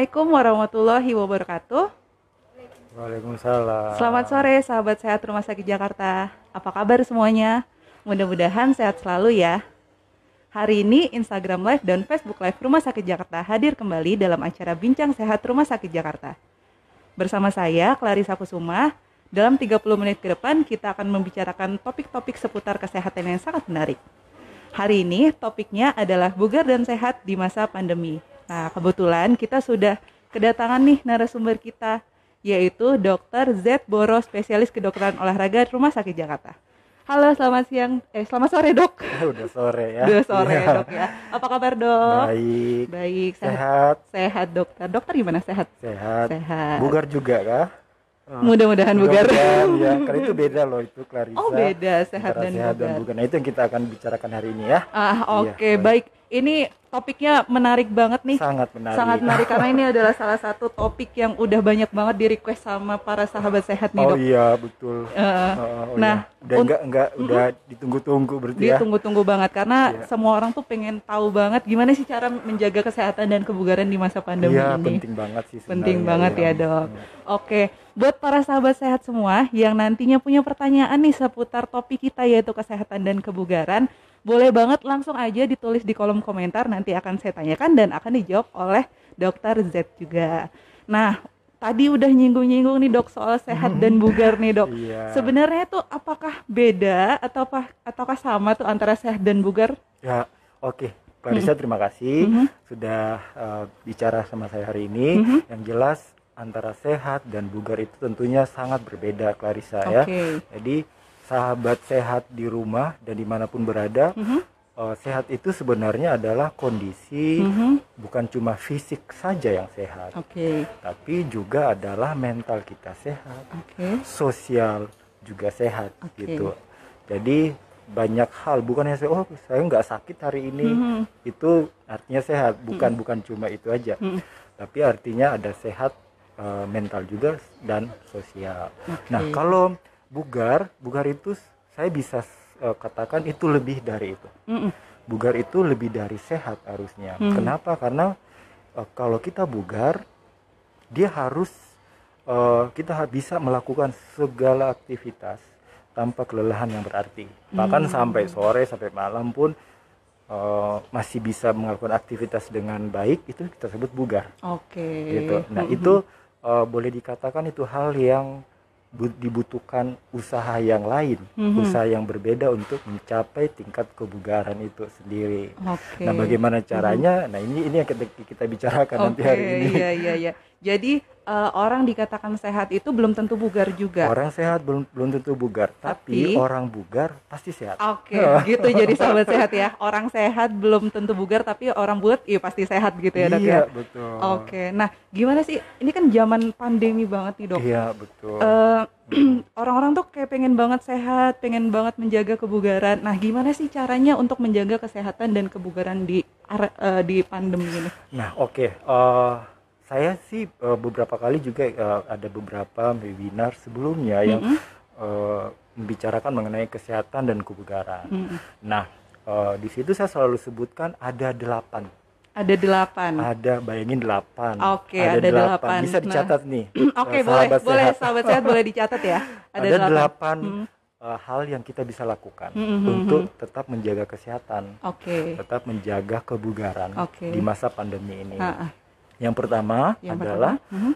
Assalamualaikum warahmatullahi wabarakatuh. Waalaikumsalam. Selamat sore sahabat sehat Rumah Sakit Jakarta. Apa kabar semuanya? Mudah-mudahan sehat selalu ya. Hari ini Instagram Live dan Facebook Live Rumah Sakit Jakarta hadir kembali dalam acara Bincang Sehat Rumah Sakit Jakarta. Bersama saya, Clarissa Kusuma, dalam 30 menit ke depan kita akan membicarakan topik-topik seputar kesehatan yang sangat menarik. Hari ini topiknya adalah bugar dan sehat di masa pandemi. Nah, kebetulan kita sudah kedatangan nih narasumber kita, yaitu Dr. Z Boro, spesialis kedokteran olahraga Rumah Sakit Jakarta. Halo, selamat siang. Eh, selamat sore, Dok. Udah sore ya. Udah sore, Iya. Dok ya. Apa kabar, Dok? Baik. Baik, sehat. Sehat. Sehat, Dokter. Dokter gimana? Sehat? Sehat. Sehat. Bugar juga kah? Oh, Mudah-mudahan bugar. ya, karena itu beda loh itu Clarissa. Oh, beda sehat dan sehat dan bugar. bugar. Nah, itu yang kita akan bicarakan hari ini ya. Ah, Iya, oke, baik. baik. Ini topiknya menarik banget nih. Sangat menarik. Sangat menarik karena ini adalah salah satu topik yang udah banyak banget di request sama para sahabat sehat nih, Oh Dok. iya, betul. Eh, Oh, oh, nah, iya. udah enggak enggak udah ditunggu-tunggu berarti ya. Ditunggu-tunggu banget karena Iya. semua orang tuh pengen tahu banget gimana sih cara menjaga kesehatan dan kebugaran di masa pandemi Iya, ini. penting banget sih Penting banget ya, iya. Dok. Oke, buat para sahabat sehat semua yang nantinya punya pertanyaan nih seputar topik kita yaitu kesehatan dan kebugaran, boleh banget langsung aja ditulis di kolom komentar nanti akan saya tanyakan dan akan dijawab oleh Dokter Z juga. Nah, tadi udah nyinggung-nyinggung nih Dok soal sehat dan bugar nih, Dok. Iya. Sebenarnya tuh apakah beda atau apa ataukah sama tuh antara sehat dan bugar? Ya, oke. Clarissa terima kasih Mhm. sudah uh, bicara sama saya hari ini. Mhm. Yang jelas antara sehat dan bugar itu tentunya sangat berbeda Clarissa ya. Oke. Jadi sahabat sehat di rumah dan di mana pun berada, Mhm. uh, sehat itu sebenarnya adalah kondisi Mhm. bukan cuma fisik saja yang sehat, Oke. tapi juga adalah mental kita sehat, Oke. sosial juga sehat Oke. gitu. Jadi banyak hal bukan hanya oh saya nggak sakit hari ini Mhm. itu artinya sehat bukan bukan cuma itu aja Mhm. tapi artinya ada sehat eh, mental juga dan sosial. Oke. Nah kalau bugar bugar itu saya bisa eh, katakan itu lebih dari itu. Mhm. Bugar itu lebih dari sehat harusnya. Hmm. Kenapa? Karena eh, kalau kita bugar dia harus eh, kita bisa melakukan segala aktivitas tanpa kelelahan yang berarti. Bahkan Hmm. sampai sore sampai malam pun eh, masih bisa melakukan aktivitas dengan baik itu kita sebut bugar Oke. gitu. Nah, Mhm. itu eh, boleh dikatakan itu hal yang bu- dibutuhkan usaha yang lain, Mhm. usaha yang berbeda untuk mencapai tingkat kebugaran itu sendiri. Oke. Nah, bagaimana caranya? Nah, ini ini yang kita, kita bicarakan nanti Oke, hari ini. Iya, iya, iya. Jadi eh, orang dikatakan sehat itu belum tentu bugar juga. Orang sehat belum belum tentu bugar, tapi, Tapi- orang bugar pasti sehat. Oke, gitu jadi sahabat sehat ya. Orang sehat belum tentu bugar, tapi orang buat iya pasti sehat gitu ya dok iya, ya. betul. Oke, nah gimana sih? Ini kan zaman pandemi banget nih dok. Iya, betul. Eh, orang-orang tuh kayak pengen banget sehat, pengen banget menjaga kebugaran. Nah, gimana sih caranya untuk menjaga kesehatan dan kebugaran di eh, di pandemi ini? Nah, oke. eh, saya sih eh, beberapa kali juga eh, ada beberapa webinar sebelumnya yang Mm-mm. eh, membicarakan mengenai kesehatan dan kebugaran. Mm-mm. Nah, eh, di situ saya selalu sebutkan ada delapan. Ada delapan. Ada bayangin delapan. Oke, ada delapan. Bisa Nah. dicatat nih. Oke, eh, boleh, sahabat boleh sehat. sahabat sehat boleh dicatat ya. Ada, delapan Mm. eh, hal yang kita bisa lakukan Mm, mm, untuk mm. tetap menjaga kesehatan, Oke. tetap menjaga kebugaran Oke. di masa pandemi ini. Ah, ah. Yang pertama Yang adalah pertama, mhm.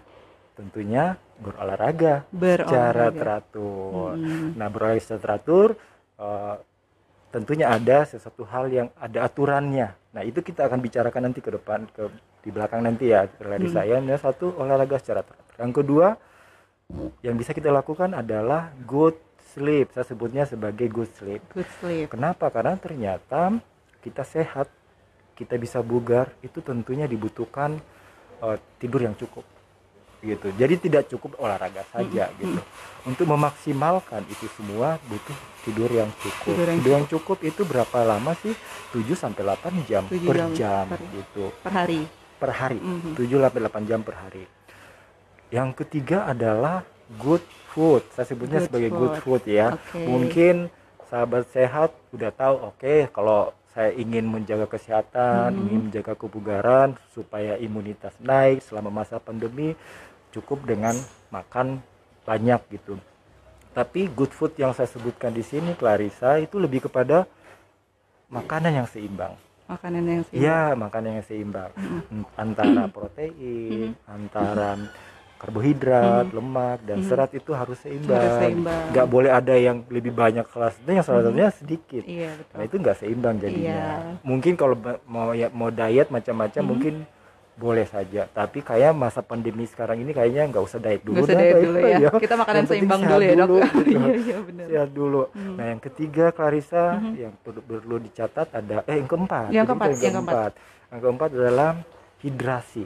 tentunya berolahraga Berolahraga. secara teratur. Mm. Nah, berolahraga secara teratur eh, tentunya ada sesuatu hal yang ada aturannya. Nah, itu kita akan bicarakan nanti ke depan ke di belakang nanti ya dari Hmm. saya. Ini satu olahraga secara teratur. Yang kedua yang bisa kita lakukan adalah good sleep. Saya sebutnya sebagai good sleep. Good sleep. Kenapa? Karena ternyata kita sehat, kita bisa bugar, itu tentunya dibutuhkan eh, tidur yang cukup. Gitu. Jadi tidak cukup olahraga saja gitu. Untuk memaksimalkan itu semua butuh tidur yang cukup. Tidur Tidur yang yang, cukup itu berapa lama sih? 7 sampai 8 jam 7 per jam jam per- gitu. Per hari. Per hari. Mhm. 7 sampai 8 jam per hari. Yang ketiga adalah good food. Saya sebutnya Good sebagai good food. food ya. Oke. Mungkin sahabat sehat udah tahu oke kalau saya ingin menjaga kesehatan, Mhm. ingin menjaga kebugaran supaya imunitas naik selama masa pandemi cukup dengan makan banyak gitu. Tapi good food yang saya sebutkan di sini Clarissa itu lebih kepada makanan yang seimbang. Makanan yang. Iya, makanan yang seimbang antara protein, antara karbohidrat, lemak dan Mhm. serat itu harus seimbang. Harus seimbang. Nggak boleh ada yang lebih banyak kelasnya, yang salah satunya sedikit. Iya, betul. Nah itu nggak seimbang jadinya. Iya. Mungkin kalau mau ya mau diet macam-macam Mhm. mungkin boleh saja. Tapi kayak masa pandemi sekarang ini kayaknya nggak usah diet dulu. Usah dah, diet dulu lah ya. Kita makanan seimbang dulu ya, Dok. gitu. Iya, iya benar. Sehat dulu. Hmm. Nah yang ketiga Clarissa Mhm. yang perlu, perlu dicatat ada eh yang keempat. Yang keempat, yang keempat. Yang keempat adalah hidrasi.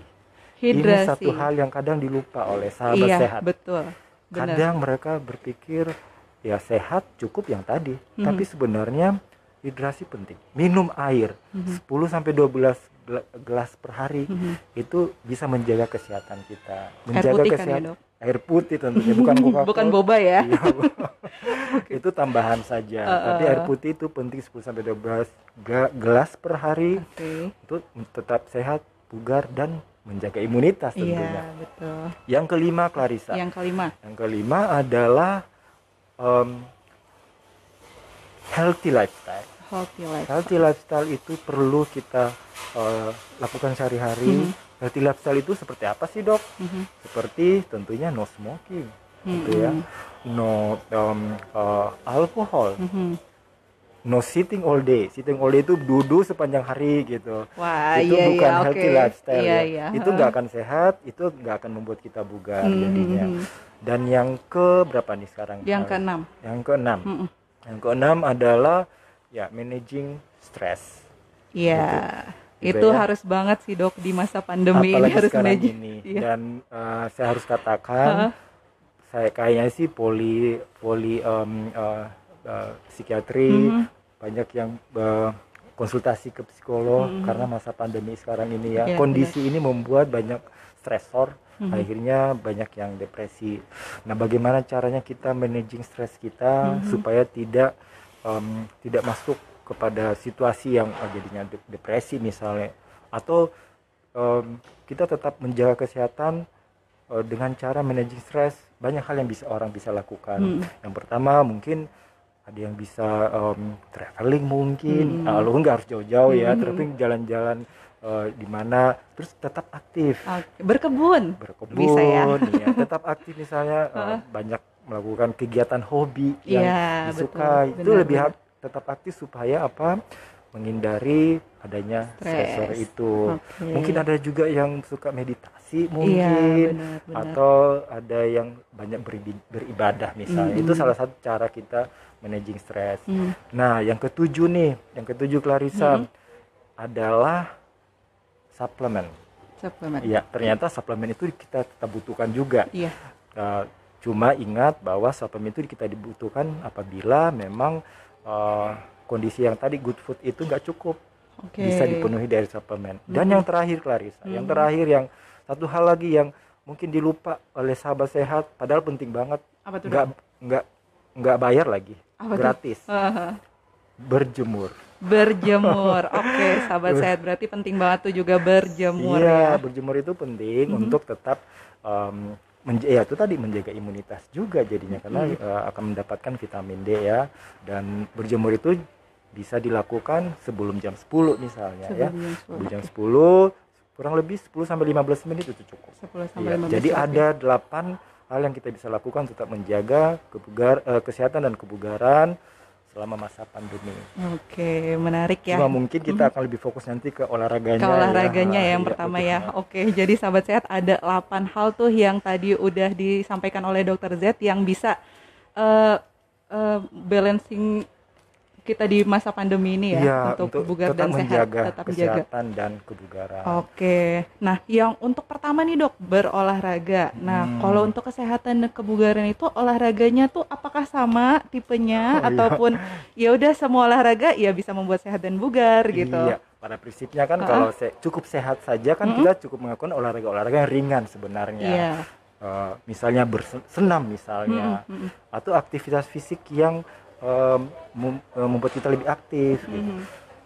Hidrasi. Ini satu hal yang kadang dilupa oleh sahabat iya, sehat. betul. Benar. Kadang mereka berpikir ya sehat cukup yang tadi, Mhm. tapi sebenarnya hidrasi penting. Minum air Mhm. 10 sampai 12 gel- gelas per hari Mhm. itu bisa menjaga kesehatan kita. Air Menjaga putih kan ya, kesehatan Dok? air putih tentunya bukan Coca-Cola. Bukan boba ya. Iya, itu tambahan saja. Uh, Tapi air putih itu penting 10 sampai 12 ge- gelas per hari Oke. untuk tetap sehat, bugar dan menjaga imunitas tentunya. Iya, betul. Yang kelima Clarissa. Yang kelima. Yang kelima adalah um, healthy lifestyle. Healthy life. Healthy lifestyle itu perlu kita uh, lakukan sehari-hari. Mhm. Healthy lifestyle itu seperti apa sih dok? Mhm. Seperti tentunya no smoking, gitu ya, Mhm. no um, uh, alcohol, Mhm. No sitting all day. Sitting all day itu duduk sepanjang hari gitu. Wah, itu iya bukan iya, healthy oke. lifestyle Iya ya. iya. Itu nggak akan sehat, itu nggak akan membuat kita bugar Mhm, jadinya. mhm. Dan yang ke berapa nih sekarang? Yang Uh, keenam. Yang keenam. Mhm. Yang keenam adalah ya managing stress. Iya. Gitu Itu ya. harus banget sih dok di masa pandemi ini Apalagi harus sekarang ini. Iya. Dan uh, saya harus katakan, Heeh. saya kayaknya sih poli poli um, uh, uh, psikiatri Mhm. Banyak yang uh, konsultasi ke psikolog Mhm. karena masa pandemi sekarang ini ya. Iya, Kondisi ini membuat banyak stresor. Mhm. Akhirnya banyak yang depresi. Nah, bagaimana caranya kita managing stres kita Mhm. supaya tidak um, tidak masuk kepada situasi yang uh, jadinya de- depresi misalnya atau um, kita tetap menjaga kesehatan uh, dengan cara managing stres banyak hal yang bisa orang bisa lakukan Mhm. yang pertama mungkin ada yang bisa um, traveling mungkin. Nah, lu nggak harus jauh-jauh ya Mhm. traveling jalan-jalan uh, di mana terus tetap aktif. Berkebun. berkebun Bisa ya. ya. tetap aktif misalnya uh, banyak melakukan kegiatan hobi yang Iya, disukai betul. itu Benar, lebih benar. hak- tetap aktif supaya apa menghindari adanya Stres. stresor itu Oke. mungkin ada juga yang suka meditasi Iya, mungkin benar, benar. atau ada yang banyak beribadah misalnya Mm, itu salah satu cara kita managing stres Hmm. nah yang ketujuh nih yang ketujuh Clarissa Mm. adalah suplemen Suplemen. Iya, ternyata suplemen itu kita tetap butuhkan juga. Iya. Uh, cuma ingat bahwa suplemen itu kita dibutuhkan apabila memang uh, kondisi yang tadi good food itu nggak cukup Oke. bisa dipenuhi dari suplemen. Dan Mhm. yang terakhir Clarissa, yang Mhm. terakhir yang satu hal lagi yang mungkin dilupa oleh sahabat sehat, padahal penting banget, Apa tuh? nggak nggak bayar lagi, Apa gratis, Haha. berjemur. Berjemur. Oke, sahabat sehat berarti penting banget tuh juga berjemur iya, ya. berjemur itu penting Mhm. untuk tetap um, menj- ya itu tadi menjaga imunitas juga jadinya karena Mhm. uh, akan mendapatkan vitamin D ya dan berjemur itu bisa dilakukan sebelum jam 10 misalnya ya. Sebelum jam 10. Sebelum jam 10 kurang lebih 10 sampai 15 menit itu cukup. 10 sampai Iya, 15 jadi menit. ada 8 hal yang kita bisa lakukan untuk menjaga kebugar eh, kesehatan dan kebugaran selama masa pandemi. Oke, menarik ya. Cuma mungkin kita akan lebih fokus nanti ke olahraganya. ke olahraganya ya yang Iya, pertama betul. ya. Oke, jadi sahabat sehat ada 8 hal tuh yang tadi udah disampaikan oleh Dokter Z yang bisa eh eh, balancing kita di masa pandemi ini ya Iya, untuk, bugar tetap dan sehat, tetap menjaga. kesehatan dan kebugaran. Oke, nah yang untuk pertama nih dok berolahraga. Nah Hmm. kalau untuk kesehatan dan kebugaran itu olahraganya tuh apakah sama tipenya Oh, iya. ataupun ya udah semua olahraga ya bisa membuat sehat dan bugar gitu. Iya, pada prinsipnya kan Ha-ha. kalau se- cukup sehat saja kan Mm-mm. kita cukup melakukan olahraga-olahraga yang ringan sebenarnya. Iya. Eh, misalnya bersenam misalnya mm-mm. atau aktivitas fisik yang eh, membuat kita lebih aktif. gitu. Mhm.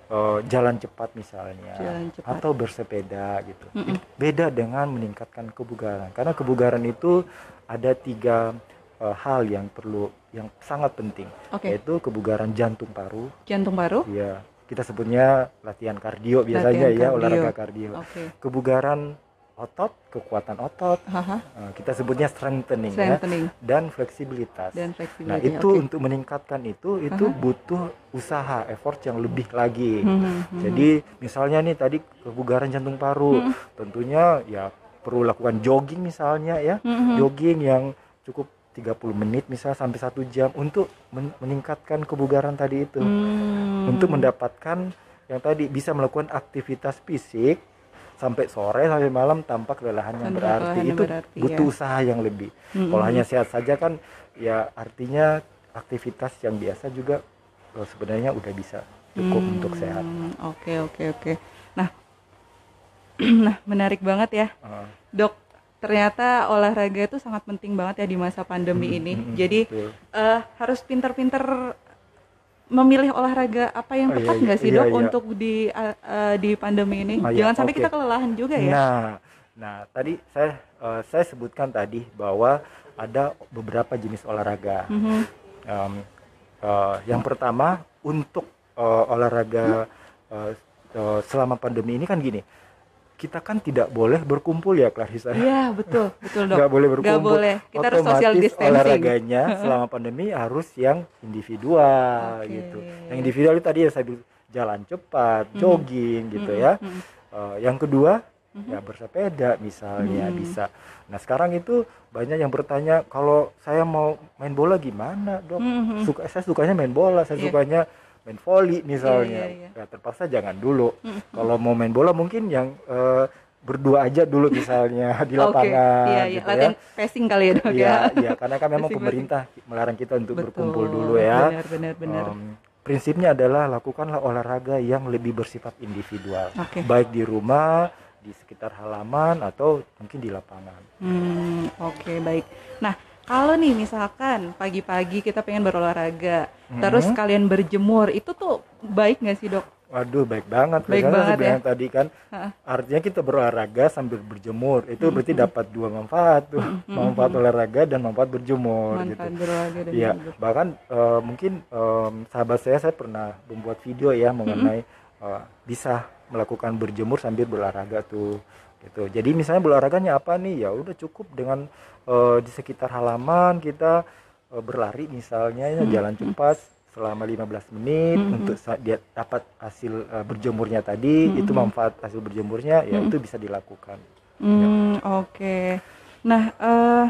eh, jalan cepat misalnya Jalan cepat. atau bersepeda gitu. Mm-mm. Beda dengan meningkatkan kebugaran. Karena kebugaran itu ada tiga eh, hal yang perlu yang sangat penting, Oke. yaitu kebugaran jantung paru. Jantung paru. Ya, kita sebutnya latihan kardio biasanya Latihan ya, kardio. olahraga kardio. Oke. Kebugaran otot, kekuatan otot, Haha. eh, kita sebutnya strengthening ya, Strengthening dan fleksibilitas. dan Nah, itu Oke. untuk meningkatkan itu itu Aha. butuh usaha, effort yang lebih lagi. Hmm, hmm, hmm. Jadi misalnya nih tadi kebugaran jantung paru, Hmm. tentunya ya perlu lakukan jogging misalnya ya. Hmm, hmm. Jogging yang cukup 30 menit misalnya sampai satu jam untuk men- meningkatkan kebugaran tadi itu. Hmm. Untuk mendapatkan yang tadi bisa melakukan aktivitas fisik sampai sore sampai malam tanpa kelelahan yang berarti kelelahan yang itu berarti, butuh ya. usaha yang lebih. Hmm, Kalau hmm. hanya sehat saja kan ya artinya aktivitas yang biasa juga eh, sebenarnya udah bisa cukup Hmm, untuk sehat. Oke oke oke. Nah, nah menarik banget ya, Uh, dok. Ternyata olahraga itu sangat penting banget ya di masa pandemi mm, ini. mm, mm, Jadi betul. eh, harus pinter-pinter memilih olahraga apa yang Oh, iya, tepat nggak sih iya, dok iya. untuk di eh, di pandemi ini? Oh, iya, Jangan sampai oke. kita kelelahan juga ya. Nah, nah tadi saya eh, saya sebutkan tadi bahwa ada beberapa jenis olahraga. Mhm. Em, eh, yang pertama untuk eh, olahraga eh, eh, selama pandemi ini kan gini, kita kan tidak boleh berkumpul ya Clarissa. Iya betul betul dok. nggak boleh berkumpul. Nggak boleh. Kita harus Otomatis social distancing. olahraganya selama pandemi harus yang individual Oke. gitu. Yang individual itu tadi ya saya bilang jalan cepat, Mhm. jogging gitu ya. mhm. Eh, yang kedua Mhm. ya bersepeda misalnya Mhm. bisa. Nah sekarang itu banyak yang bertanya kalau saya mau main bola gimana dok? Mhm. Suka saya sukanya main bola, saya Iya. sukanya main voli misalnya. iya, iya. Ya terpaksa jangan dulu. Kalau mau main bola mungkin yang eh, berdua aja dulu misalnya di lapangan iya, iya. gitu latihan ya. passing kali ya dok Iya, ya. iya karena kan memang pemerintah melarang kita untuk Betul, berkumpul dulu ya. Benar, benar, benar. Em, prinsipnya adalah lakukanlah olahraga yang lebih bersifat individual, Oke. baik di rumah, di sekitar halaman atau mungkin di lapangan. Hmm, oke baik. Nah, kalau nih misalkan pagi-pagi kita pengen berolahraga, terus Mhm. kalian berjemur, itu tuh baik nggak sih dok? Waduh, baik banget. Baik Karena banget ya. tadi kan, Ha. artinya kita berolahraga sambil berjemur. Itu berarti dapat dua manfaat tuh, manfaat olahraga dan manfaat berjemur gitu. Manfaat berolahraga dan Iya, berjemur. bahkan eh, mungkin em, sahabat saya saya pernah membuat video ya mengenai eh, bisa melakukan berjemur sambil berolahraga tuh gitu. Jadi misalnya berolahraganya apa nih? Ya udah cukup dengan eh, di sekitar halaman kita eh, berlari misalnya ya jalan cepat selama 15 menit Mhm. untuk sa- dia dapat hasil eh, berjemurnya tadi, itu manfaat hasil berjemurnya ya itu bisa dilakukan. Hmm, oke. Nah, eh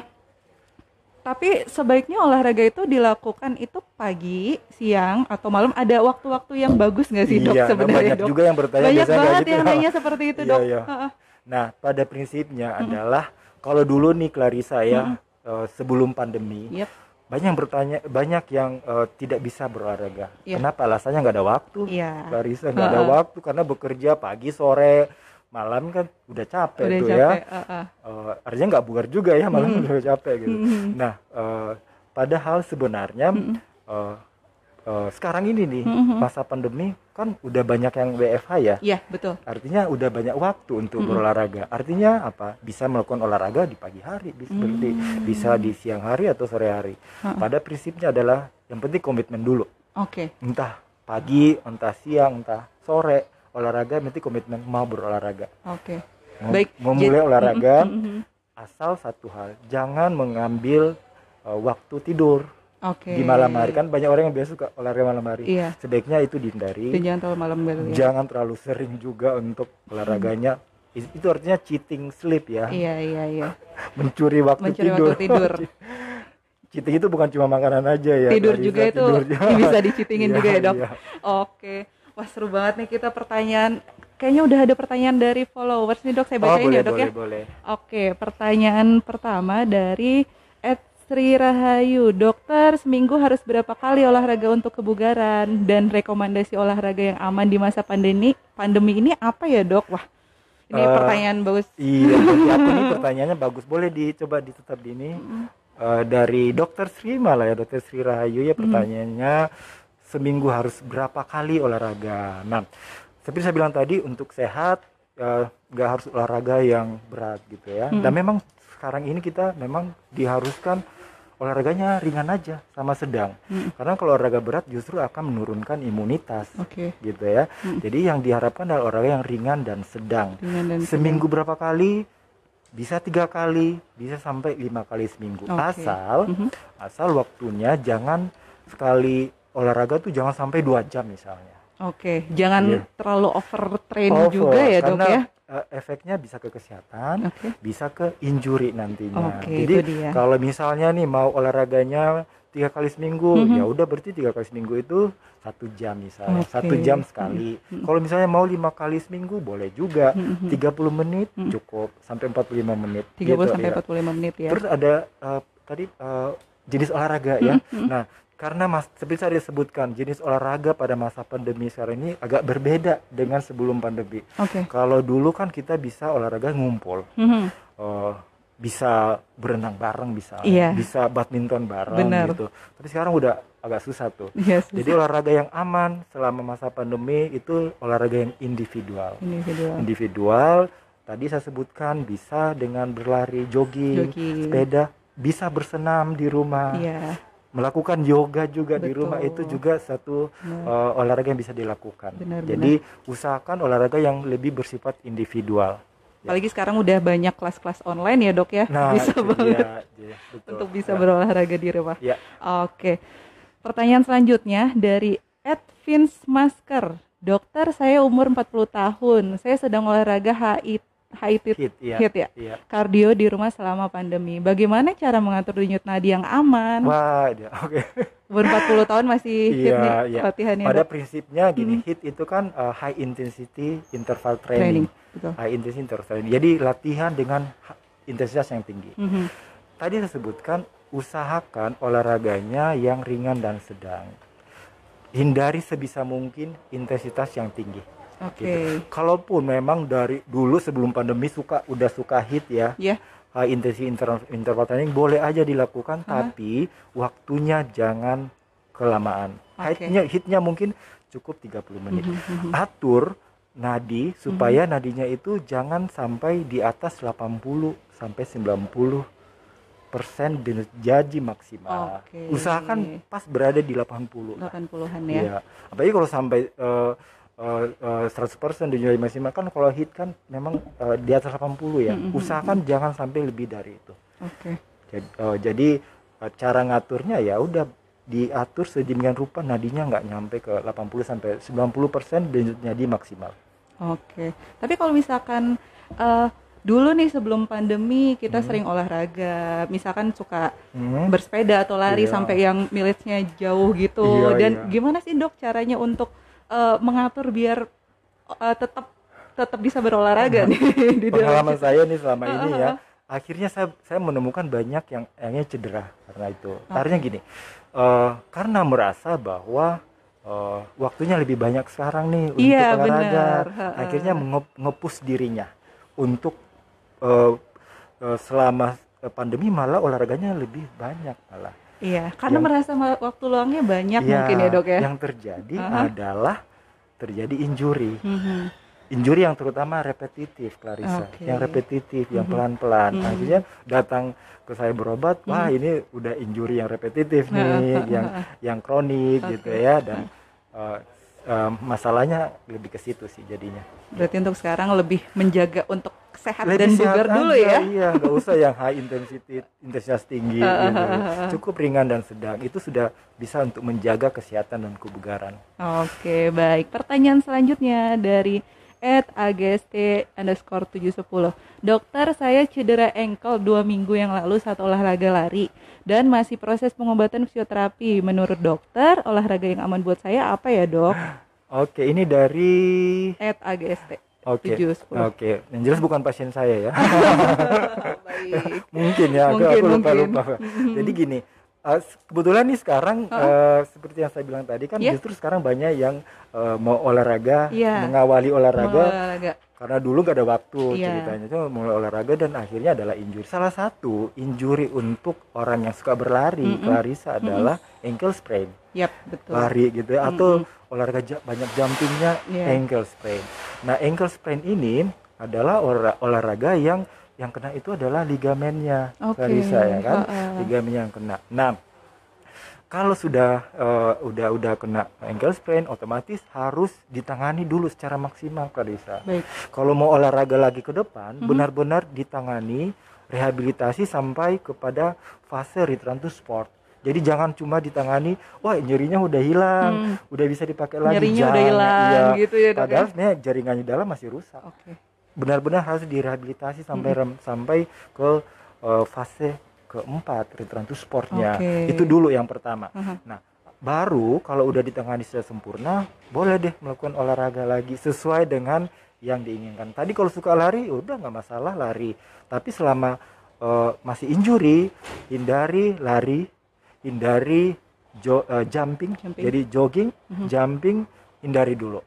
tapi sebaiknya olahraga itu dilakukan itu pagi, siang, atau malam. Ada waktu-waktu yang bagus nggak sih dok Iya, nah, sebenarnya banyak dok? juga yang bertanya Banyak banget gitu. yang nanya seperti itu Iya, dok. iya. Nah, pada prinsipnya adalah kalau dulu nih Clarissa ya eh, sebelum pandemi Yep. banyak yang bertanya banyak yang eh, tidak bisa berolahraga. Iya. Kenapa? Alasannya nggak ada waktu. Iya. Clarissa nggak ada Ha-ha. waktu karena bekerja pagi sore malam kan udah capek Udah tuh capek. ya. heeh. Eh, artinya nggak bugar juga ya malam udah capek gitu. Mhm. Nah, eh, padahal sebenarnya eh, eh, sekarang ini nih Mhm. masa pandemi kan udah banyak yang WFH ya. Iya betul. Artinya udah banyak waktu untuk Mm-mm. berolahraga. Artinya apa? Bisa melakukan olahraga di pagi hari, bisa berarti Mm. bisa di siang hari atau sore hari. Ha-ha. Pada prinsipnya adalah yang penting komitmen dulu. Oke. Entah pagi, entah siang, entah sore olahraga, penting komitmen mau berolahraga. Oke. Mau, Baik. mau Jadi- olahraga, Mhm, mhm. asal satu hal, jangan mengambil uh, waktu tidur Oke. di malam hari. Kan banyak orang yang biasa suka olahraga malam hari. Iya. Sebaiknya itu dihindari. Dan jangan terlalu malam baru ya. jangan terlalu sering juga untuk olahraganya Is- itu artinya cheating sleep ya Iya iya iya. mencuri waktu Mencuri tidur waktu tidur. cheating itu bukan cuma makanan aja ya tidur juga itu tidur bisa dicitingin Iya, juga ya dok. iya. Oke. Wah seru banget nih kita pertanyaan. Kayaknya udah ada pertanyaan dari followers nih dok. Saya oh bacain boleh ya dok boleh ya. boleh Oke, pertanyaan pertama dari Sri Rahayu. Dokter, seminggu harus berapa kali olahraga untuk kebugaran dan rekomendasi olahraga yang aman di masa pandemi pandemi ini apa ya, Dok? Wah. Ini Eh, pertanyaan bagus. iya aku nih pertanyaannya bagus boleh dicoba ditetap di ini Eh, dari dokter Sri malah ya dokter Sri Rahayu ya pertanyaannya seminggu harus berapa kali olahraga. Nah, seperti saya bilang tadi untuk sehat eh, nggak harus olahraga yang berat gitu ya. Dan memang sekarang ini kita memang diharuskan olahraganya ringan aja sama sedang. Karena kalau olahraga berat justru akan menurunkan imunitas Oke. gitu ya. Jadi yang diharapkan adalah olahraga yang ringan dan sedang. Ringan dan Seminggu berapa kali? Bisa tiga kali, bisa sampai lima kali seminggu. Oke. Asal, asal waktunya jangan sekali olahraga tuh jangan sampai dua jam misalnya. Oke, jangan Iya. terlalu overtrain Over, juga ya dok karena, ya. eh, efeknya bisa ke kesehatan, Oke. bisa ke injury nantinya. Oke, Jadi kalau misalnya nih mau olahraganya tiga kali seminggu, Mhm. ya udah berarti tiga kali seminggu itu satu jam misalnya, Oke. satu jam sekali. Kalau misalnya mau lima kali seminggu boleh juga, Mhm. 30 menit cukup sampai 45 menit. 30 gitu, sampai ya. 45 menit ya. Terus ada eh, tadi eh, jenis olahraga ya. Nah, karena mas seperti saya disebutkan jenis olahraga pada masa pandemi sekarang ini agak berbeda dengan sebelum pandemi. Oke. Kalau dulu kan kita bisa olahraga ngumpul, Mhm. eh, bisa berenang bareng, bisa Iya. bisa badminton bareng Benar. gitu. Tapi sekarang udah agak susah tuh. Yes. Jadi olahraga yang aman selama masa pandemi itu olahraga yang individual. Individual. Individual tadi saya sebutkan bisa dengan berlari, jogging, Jogging. sepeda, bisa bersenam di rumah Iya. melakukan yoga juga di Betul. rumah itu juga satu uh, olahraga yang bisa dilakukan. Benar, Jadi usahakan olahraga yang lebih bersifat individual. Apalagi sekarang udah banyak kelas-kelas online ya dok ya. Nah, bisa banget dia, dia, betul. untuk bisa Ya. berolahraga di rumah. Ya. Oke. Pertanyaan selanjutnya dari Ed Vince Masker. Dokter, saya umur 40 tahun. Saya sedang olahraga HIIT HIIT Hit, iya. HIIT ya. Iya. Kardio di rumah selama pandemi. Bagaimana cara mengatur denyut nadi yang aman? Wah, dia. Oke. Umur 40 tahun masih hit Iya, nih iya. latihannya Pada dok. prinsipnya gini, HIIT itu kan uh, high intensity interval Training. training. Betul. High intensity interval training. Jadi latihan dengan intensitas yang tinggi. Mhm. Tadi saya sebutkan usahakan olahraganya yang ringan dan sedang. Hindari sebisa mungkin intensitas yang tinggi. Oke. Gitu. Kalaupun memang dari dulu sebelum pandemi suka udah suka hit ya, Ya. high intensity interval, interval training boleh aja dilakukan, tapi waktunya jangan kelamaan. Oke. Hitnya hitnya mungkin cukup 30 menit. Mhm. Atur nadi supaya nadinya itu jangan sampai di atas 80 sampai 90 persen jadi maksimal. Oke. Usahakan pas berada di 80. 80-an ya. Iya. Apalagi kalau sampai eh, eh, eh, 100% jadi maksimal kan kalau hit kan memang eh, di atas 80 ya. Usahakan jangan sampai lebih dari itu. Oke. Jadi, eh, jadi eh, cara ngaturnya ya udah diatur sedemikian rupa nadinya nggak nyampe ke 80 sampai 90 persen jadi maksimal. Oke. Tapi kalau misalkan eh, dulu nih sebelum pandemi kita Hmm. sering olahraga, misalkan suka Hmm. bersepeda atau lari Iya. sampai yang militsnya jauh gitu. Iya, Dan iya. gimana sih dok caranya untuk eh, mengatur biar eh, tetap tetap bisa berolahraga nih di dalam Pengalaman saya nih selama ini ya, akhirnya saya saya menemukan banyak yang akhirnya cedera karena itu. Karena gini, eh, karena merasa bahwa eh, waktunya lebih banyak sekarang nih untuk Iya, olahraga, ha. akhirnya menge- ngepus dirinya untuk eh, eh, selama pandemi malah olahraganya lebih banyak malah. Iya, karena Yang- merasa waktu luangnya banyak Iya, mungkin ya dok ya. Yang terjadi Aha. adalah terjadi injury. Mhm. Injury yang terutama repetitif, Clarissa. Oke. Yang repetitif, yang pelan-pelan. Mhm. Akhirnya datang ke saya berobat, wah ini udah injury yang repetitif nih, yang yang kronik gitu Oke. ya dan eh, eh, masalahnya lebih ke situ sih jadinya. Berarti untuk sekarang lebih menjaga untuk sehat Lebih dan bugar dulu ya. Iya, nggak usah yang high intensity, intensitas tinggi. gitu. Cukup ringan dan sedang. Itu sudah bisa untuk menjaga kesehatan dan kebugaran. Oke, baik. Pertanyaan selanjutnya dari at agst underscore 710 Dokter, saya cedera engkel dua minggu yang lalu saat olahraga lari dan masih proses pengobatan fisioterapi. Menurut dokter, olahraga yang aman buat saya apa ya dok? Oke, ini dari At agst Oke. 710 Oke, yang jelas bukan pasien saya ya. Baik. mungkin ya, aku, Mungkin, aku lupa mungkin. lupa. Jadi gini, Uh, kebetulan nih sekarang uh, seperti yang saya bilang tadi kan Yeah. justru sekarang banyak yang uh, mau olahraga, Yeah. mengawali olahraga Olahraga. karena dulu gak ada waktu Iya. ceritanya cuma mulai olahraga dan akhirnya adalah injury. Salah satu injury untuk orang yang suka berlari, Mm-mm. Clarissa adalah ankle sprain, Yap, betul. lari gitu ya, atau olahraga ja- banyak jumpingnya Iya. ankle sprain. Nah ankle sprain ini adalah olah- olahraga yang yang kena itu adalah ligamennya Clarissa ya kan, ha-ha. ligamennya yang kena. Nah kalau sudah eh, udah udah kena ankle sprain otomatis harus ditangani dulu secara maksimal Clarissa. Baik. Kalau mau olahraga lagi ke depan Mhm. benar-benar ditangani rehabilitasi sampai kepada fase return to sport. Jadi jangan cuma ditangani, wah nyerinya udah hilang, Hmm. udah bisa dipakai lagi. Nyerinya udah Jangan, hilang iya. gitu ya, Dok. ya? Padahal sebenarnya jaringannya dalam masih rusak. Oke. Benar-benar harus direhabilitasi sampai Hmm. rem- sampai ke eh, fase keempat return to sportnya. Oke. Itu dulu yang pertama. Aha. Nah, baru kalau udah ditangani secara sempurna, boleh deh melakukan olahraga lagi sesuai dengan yang diinginkan. Tadi kalau suka lari, ya udah nggak masalah lari. Tapi selama eh, masih injury, hindari lari, hindari jo- eh, jumping, Jumping. jadi jogging, Mhm. jumping, hindari dulu.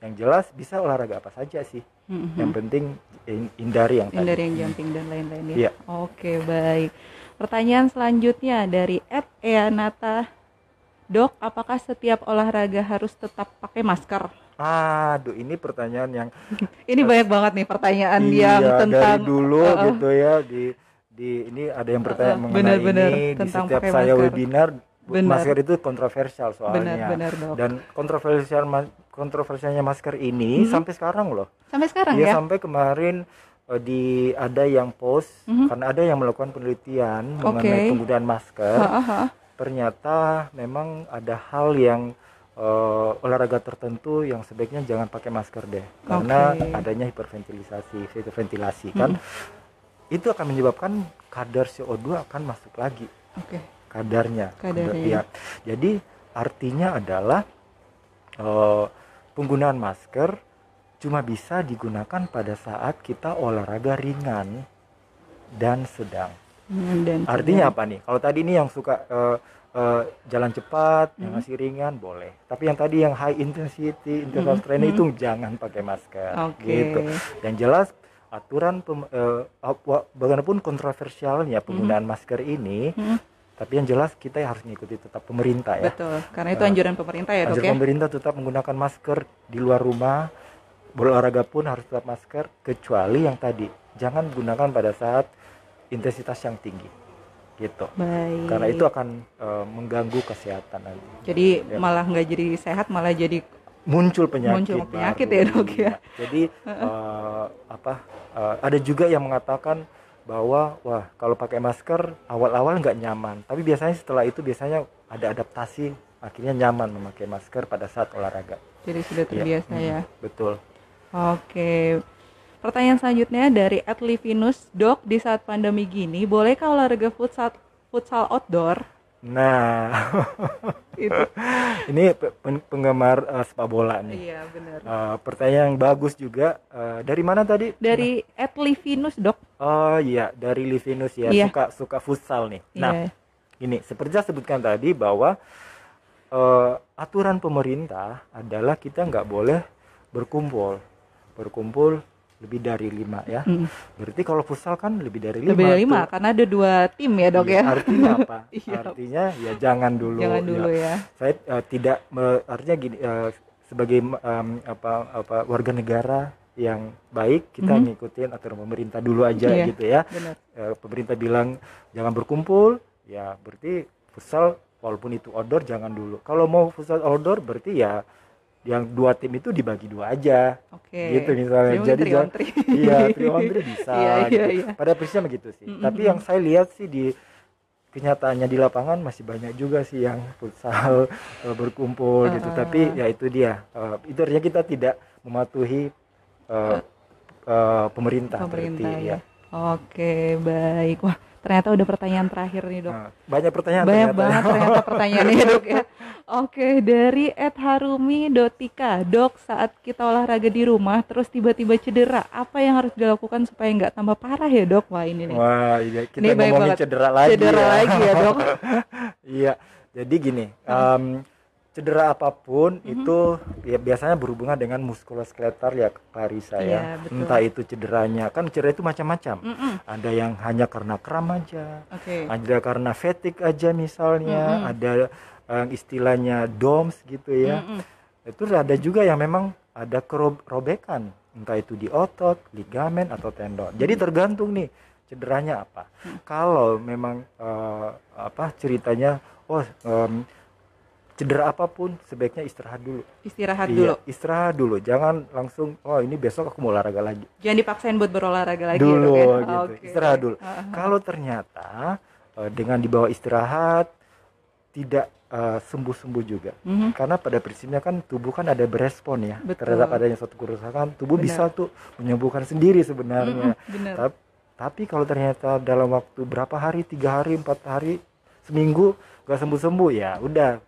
Yang jelas bisa olahraga apa saja sih. Mhm. Yang penting hin- hindari yang tadi. dari yang jumping dan lain-lain ya. Iya. Oke, baik. Pertanyaan selanjutnya dari Ed Eanata. Dok, apakah setiap olahraga harus tetap pakai masker? Aduh, ini pertanyaan yang Ini banyak banget nih pertanyaan iya, yang tentang dari dulu Uh, uh, gitu ya di di ini ada yang bertanya Uh, mengenai benar-benar ini di tentang setiap pakai saya masker. webinar Benar. masker itu kontroversial soalnya Benar-benar, Dok. dan kontroversial kontroversialnya masker ini Mhm. sampai sekarang loh Sampai sekarang Iya ya? sampai kemarin eh, di ada yang post Mhm. karena ada yang melakukan penelitian Oke. mengenai penggunaan masker Ha, ha, ternyata memang ada hal yang eh, olahraga tertentu yang sebaiknya jangan pakai masker deh karena Oke. adanya hiperventilasi hiperventilasi kan Mm-mm. itu akan menyebabkan kadar CO2 akan masuk lagi Oke. kadarnya Kadarnya. Iya. jadi artinya adalah eh, penggunaan masker cuma bisa digunakan pada saat kita olahraga ringan dan sedang Hmm, Dan Artinya apa nih? Kalau tadi ini yang suka eh, eh, jalan cepat, yang Hmm. masih ringan boleh. Tapi yang tadi yang high intensity, interval Hmm, training hmm. itu jangan pakai masker. Oke. Gitu. Dan jelas aturan pem, apa- bagaimanapun kontroversialnya penggunaan masker ini, Hmm, tapi yang jelas kita harus mengikuti tetap pemerintah ya. betul. Karena itu Eh, anjuran pemerintah ya, Dok Anjuran ya? pemerintah tetap menggunakan masker di luar rumah, berolahraga pun harus tetap masker kecuali yang tadi jangan gunakan pada saat intensitas yang tinggi. Gitu Baik. karena itu akan eh, mengganggu kesehatan nanti Jadi Ya. malah nggak jadi sehat, malah jadi muncul penyakit Muncul penyakit baru. ya, Dok, ya? Jadi eh, apa eh, ada juga yang mengatakan bahwa wah kalau pakai masker awal-awal nggak nyaman tapi biasanya setelah itu biasanya ada adaptasi akhirnya nyaman memakai masker pada saat olahraga jadi sudah Iya. terbiasa Mm, ya. betul Oke. Pertanyaan selanjutnya dari Adlivinus, Dok, di saat pandemi gini, bolehkah olahraga futsal futsal outdoor? Nah Itu. ini pe- pen- penggemar eh, sepak bola nih iya, benar. Eh, pertanyaan yang bagus juga Eh, dari mana tadi Dari Adlivinus, Dok. Oh iya, dari Livinus ya, Iya. suka suka futsal nih. Nah, Iya. ini seperti saya sebutkan tadi bahwa eh, aturan pemerintah adalah kita nggak boleh berkumpul, berkumpul lebih dari lima ya. Mm. Berarti kalau futsal kan lebih dari lima. Lebih dari lima, tuh. karena ada dua tim ya, Dok Iya, ya. Artinya apa? Iya. Artinya ya jangan dulu. Jangan ya. dulu ya. Saya eh, tidak me- artinya gini eh, sebagai em, apa apa warga negara yang baik kita Mhm. ngikutin aturan pemerintah dulu aja Iya. gitu ya Benar. eh, pemerintah bilang jangan berkumpul ya berarti futsal walaupun itu outdoor jangan dulu kalau mau futsal outdoor berarti ya yang dua tim itu dibagi dua aja Oke. gitu misalnya Jadi jadi jangan iya three bisa Iya, iya, gitu. iya. pada prinsipnya begitu sih Mm, tapi mm, yang saya lihat sih di kenyataannya di lapangan masih banyak juga sih yang futsal eh, berkumpul gitu Uh-uh. tapi ya itu dia Eh, itu artinya kita tidak mematuhi eh, eh, pemerintah, Pemerintah berarti ya. Oke, baik. Wah, ternyata udah pertanyaan terakhir nih, Dok. Nah, banyak pertanyaan Banyak ternyata. banget ternyata pertanyaannya dok ya. Oke dari Ed Harumi Dotika dok saat kita olahraga di rumah terus tiba-tiba cedera apa yang harus dilakukan supaya nggak tambah parah ya dok wah ini nih Wah, iya kita Ini ngomongin cedera lagi cedera ya. lagi ya dok Iya, jadi gini, cedera apa pun Mhm. itu ya biasanya berhubungan dengan muskuloskeletal ya Parisa Iya, ya. betul. Entah itu cederanya, kan cedera itu macam-macam. Mm-mm. Ada yang hanya karena kram aja, Oke. ada karena fatigue aja misalnya, Mm-mm. ada yang istilahnya DOMS gitu ya. Mm-mm. Itu ada juga yang memang ada kerobekan, entah itu di otot, ligamen atau tendon. Jadi tergantung nih cederanya apa. Kalau memang eh, apa ceritanya, oh em, cedera apa pun sebaiknya istirahat dulu. Istirahat Iya, dulu. istirahat dulu. Jangan langsung, oh ini besok aku mau olahraga lagi. Jangan dipaksain buat berolahraga lagi dulu ya, dok ya? gitu. Oke. Istirahat dulu. Ah, ah. Kalau ternyata eh, dengan dibawa istirahat tidak eh, sembuh-sembuh juga. Mhm. Karena pada prinsipnya kan tubuh kan ada berespon ya Betul. terhadap adanya suatu kerusakan. Tubuh Benar. bisa tuh menyembuhkan sendiri sebenarnya. Mm-mm, Bener. Tap- Tapi kalau ternyata dalam waktu berapa hari, tiga hari, empat hari, seminggu gak sembuh-sembuh ya udah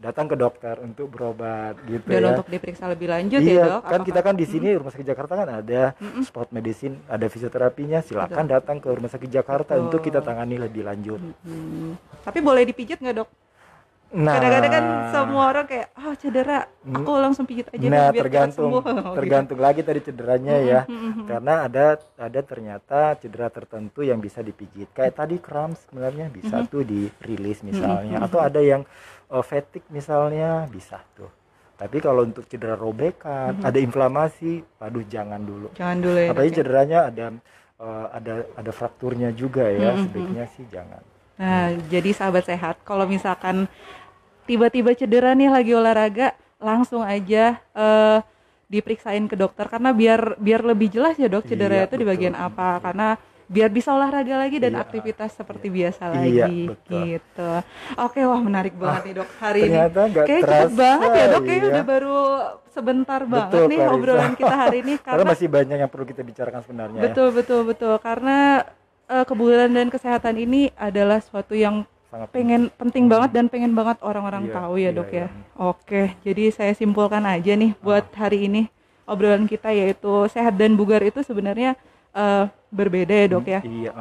datang ke dokter untuk berobat gitu Dan ya. untuk diperiksa lebih lanjut iya, ya dok. kan kita kan di sini Rumah Sakit Jakarta kan ada Mm-mm. sport medicine, ada fisioterapinya. Silakan datang ke Rumah Sakit Jakarta Betul. untuk kita tangani lebih lanjut. Hmm. Tapi boleh dipijit nggak dok? Nah, Kadang-kadang kan semua orang kayak, oh cedera, aku langsung pijit aja nah biar tergantung sembuh. Oh, gitu. tergantung lagi tadi cederanya ya. Mhm. Karena ada ada ternyata cedera tertentu yang bisa dipijit. Kayak tadi kram sebenarnya bisa Mhm. tuh dirilis misalnya atau ada yang uh, fatigue misalnya bisa tuh. Tapi kalau untuk cedera robekan, ada inflamasi, waduh jangan dulu. Jangan dulu ya. Apalagi ya. cederanya ada uh, ada ada frakturnya juga ya, Mhm. sebaiknya sih jangan. Nah, jadi sahabat sehat, kalau misalkan tiba-tiba cedera nih lagi olahraga, langsung aja eh, diperiksain ke dokter karena biar biar lebih jelas ya dok cedera Iya, itu di betul. bagian apa karena biar bisa olahraga lagi dan Iya, aktivitas seperti biasa Iya, lagi betul. gitu. Oke, wah menarik banget nih dok hari ini. Kayak cepet banget ya dok, kayak iya. udah baru sebentar banget Betul, nih Clarissa. obrolan kita hari ini Karena karena masih banyak yang perlu kita bicarakan sebenarnya ya. betul betul betul karena eh, kebugaran dan kesehatan ini adalah suatu yang Sangat pengen penting banget dan pengen banget orang-orang Iya, tahu ya iya, dok ya. iya. Oke, jadi saya simpulkan aja nih buat hari ini obrolan kita yaitu sehat dan bugar itu sebenarnya eh, berbeda ya dok ya. Iya.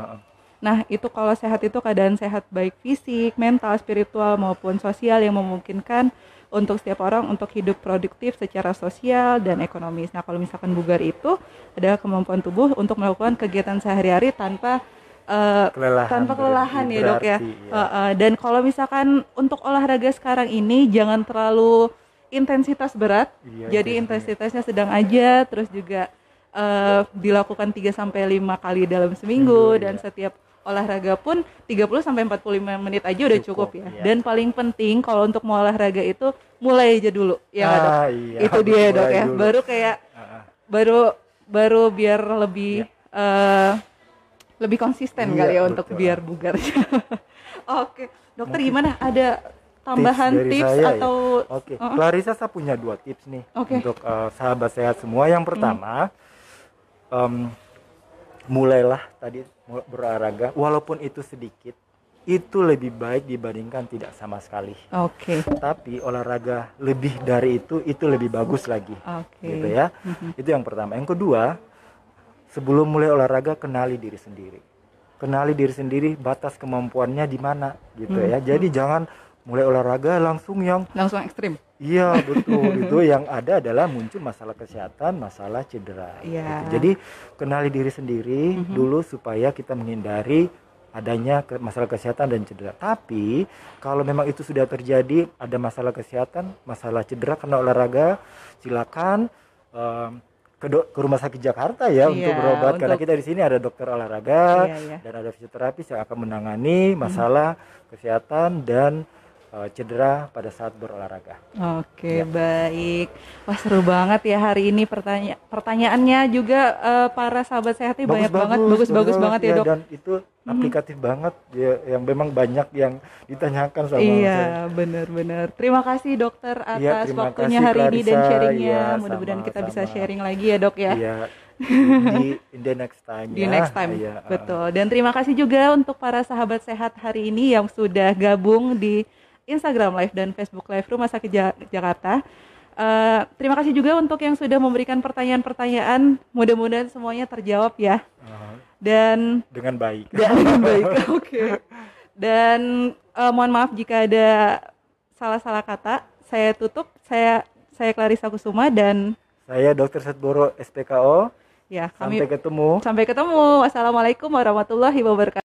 Nah itu kalau sehat itu keadaan sehat baik fisik, mental, spiritual maupun sosial yang memungkinkan untuk setiap orang untuk hidup produktif secara sosial dan ekonomis. Nah kalau misalkan bugar itu adalah kemampuan tubuh untuk melakukan kegiatan sehari-hari tanpa eh, kelelahan tanpa berarti- kelelahan ya dok ya. berarti, ya. Uh, uh, dan kalau misalkan untuk olahraga sekarang ini jangan terlalu intensitas berat. Iya, jadi intensitasnya sedang aja, terus juga uh, dilakukan 3 sampai 5 kali dalam seminggu Seminggu, dan iya. setiap olahraga pun 30 sampai 45 menit aja udah cukup, Cukup, ya. iya. Dan paling penting kalau untuk mau olahraga itu mulai aja dulu ya dok. Ah, iya, itu dia ya, dok ya. dulu. Baru kayak Ah, baru baru biar lebih eh, lebih konsisten Iya, kali ya untuk betul. biar bugar. Oke, dokter gimana? Ada tambahan dari tips, saya ya? atau Oke, Uh-uh. Clarissa saya punya dua tips nih. Hmm. untuk eh, sahabat sehat semua. Yang pertama, em, mulailah tadi berolahraga, walaupun itu sedikit, itu lebih baik dibandingkan tidak sama sekali. Oke, Tapi olahraga lebih dari itu, itu lebih bagus lagi, oke. gitu ya. Itu yang pertama. Yang kedua, sebelum mulai olahraga kenali diri sendiri. Kenali diri sendiri, batas kemampuannya di mana, gitu Hmm. ya. Jadi jangan mulai olahraga langsung yang Langsung ekstrim. Iya betul itu yang ada adalah muncul masalah kesehatan, masalah cedera. Mhm. gitu. Jadi kenali diri sendiri dulu supaya kita menghindari adanya ke- masalah kesehatan dan cedera. Tapi kalau memang itu sudah terjadi ada masalah kesehatan, masalah cedera karena olahraga, silakan em, ke, do- ke rumah sakit Jakarta ya untuk Iya, berobat karena untuk- kita di sini ada dokter olahraga Iya, iya. dan ada fisioterapis yang akan menangani masalah kesehatan dan cedera pada saat berolahraga. Oke, Ya. baik. Wah, seru banget ya hari ini pertanya pertanyaannya juga eh, para sahabat sehatnya banyak banget, bagus-bagus banget ya, Dok. Dan itu aplikatif banget ya, yang memang banyak yang ditanyakan sama saya. Iya, benar-benar. Terima kasih dokter Iya, atas terima waktunya kasih, hari ini dan Clarissa. sharingnya. Iya, Mudah-mudahan kita bisa sama-sama. sharing lagi ya dok ya. Iya. di in the next time Di ya. next time, uh, betul. Dan terima kasih juga untuk para sahabat sehat hari ini yang sudah gabung di Instagram Live dan Facebook Live Rumah Sakit Jakarta. Uh, terima kasih juga untuk yang sudah memberikan pertanyaan-pertanyaan. Mudah-mudahan semuanya terjawab ya. Uh, dan dengan baik. Dan dengan baik. Oke. okay. Dan uh, mohon maaf jika ada salah-salah kata. Saya tutup. Saya saya Clarissa Kusuma dan saya Dr. Satboro SPKO. Ya, kami sampai ketemu. Sampai ketemu. Wassalamualaikum warahmatullahi wabarakatuh.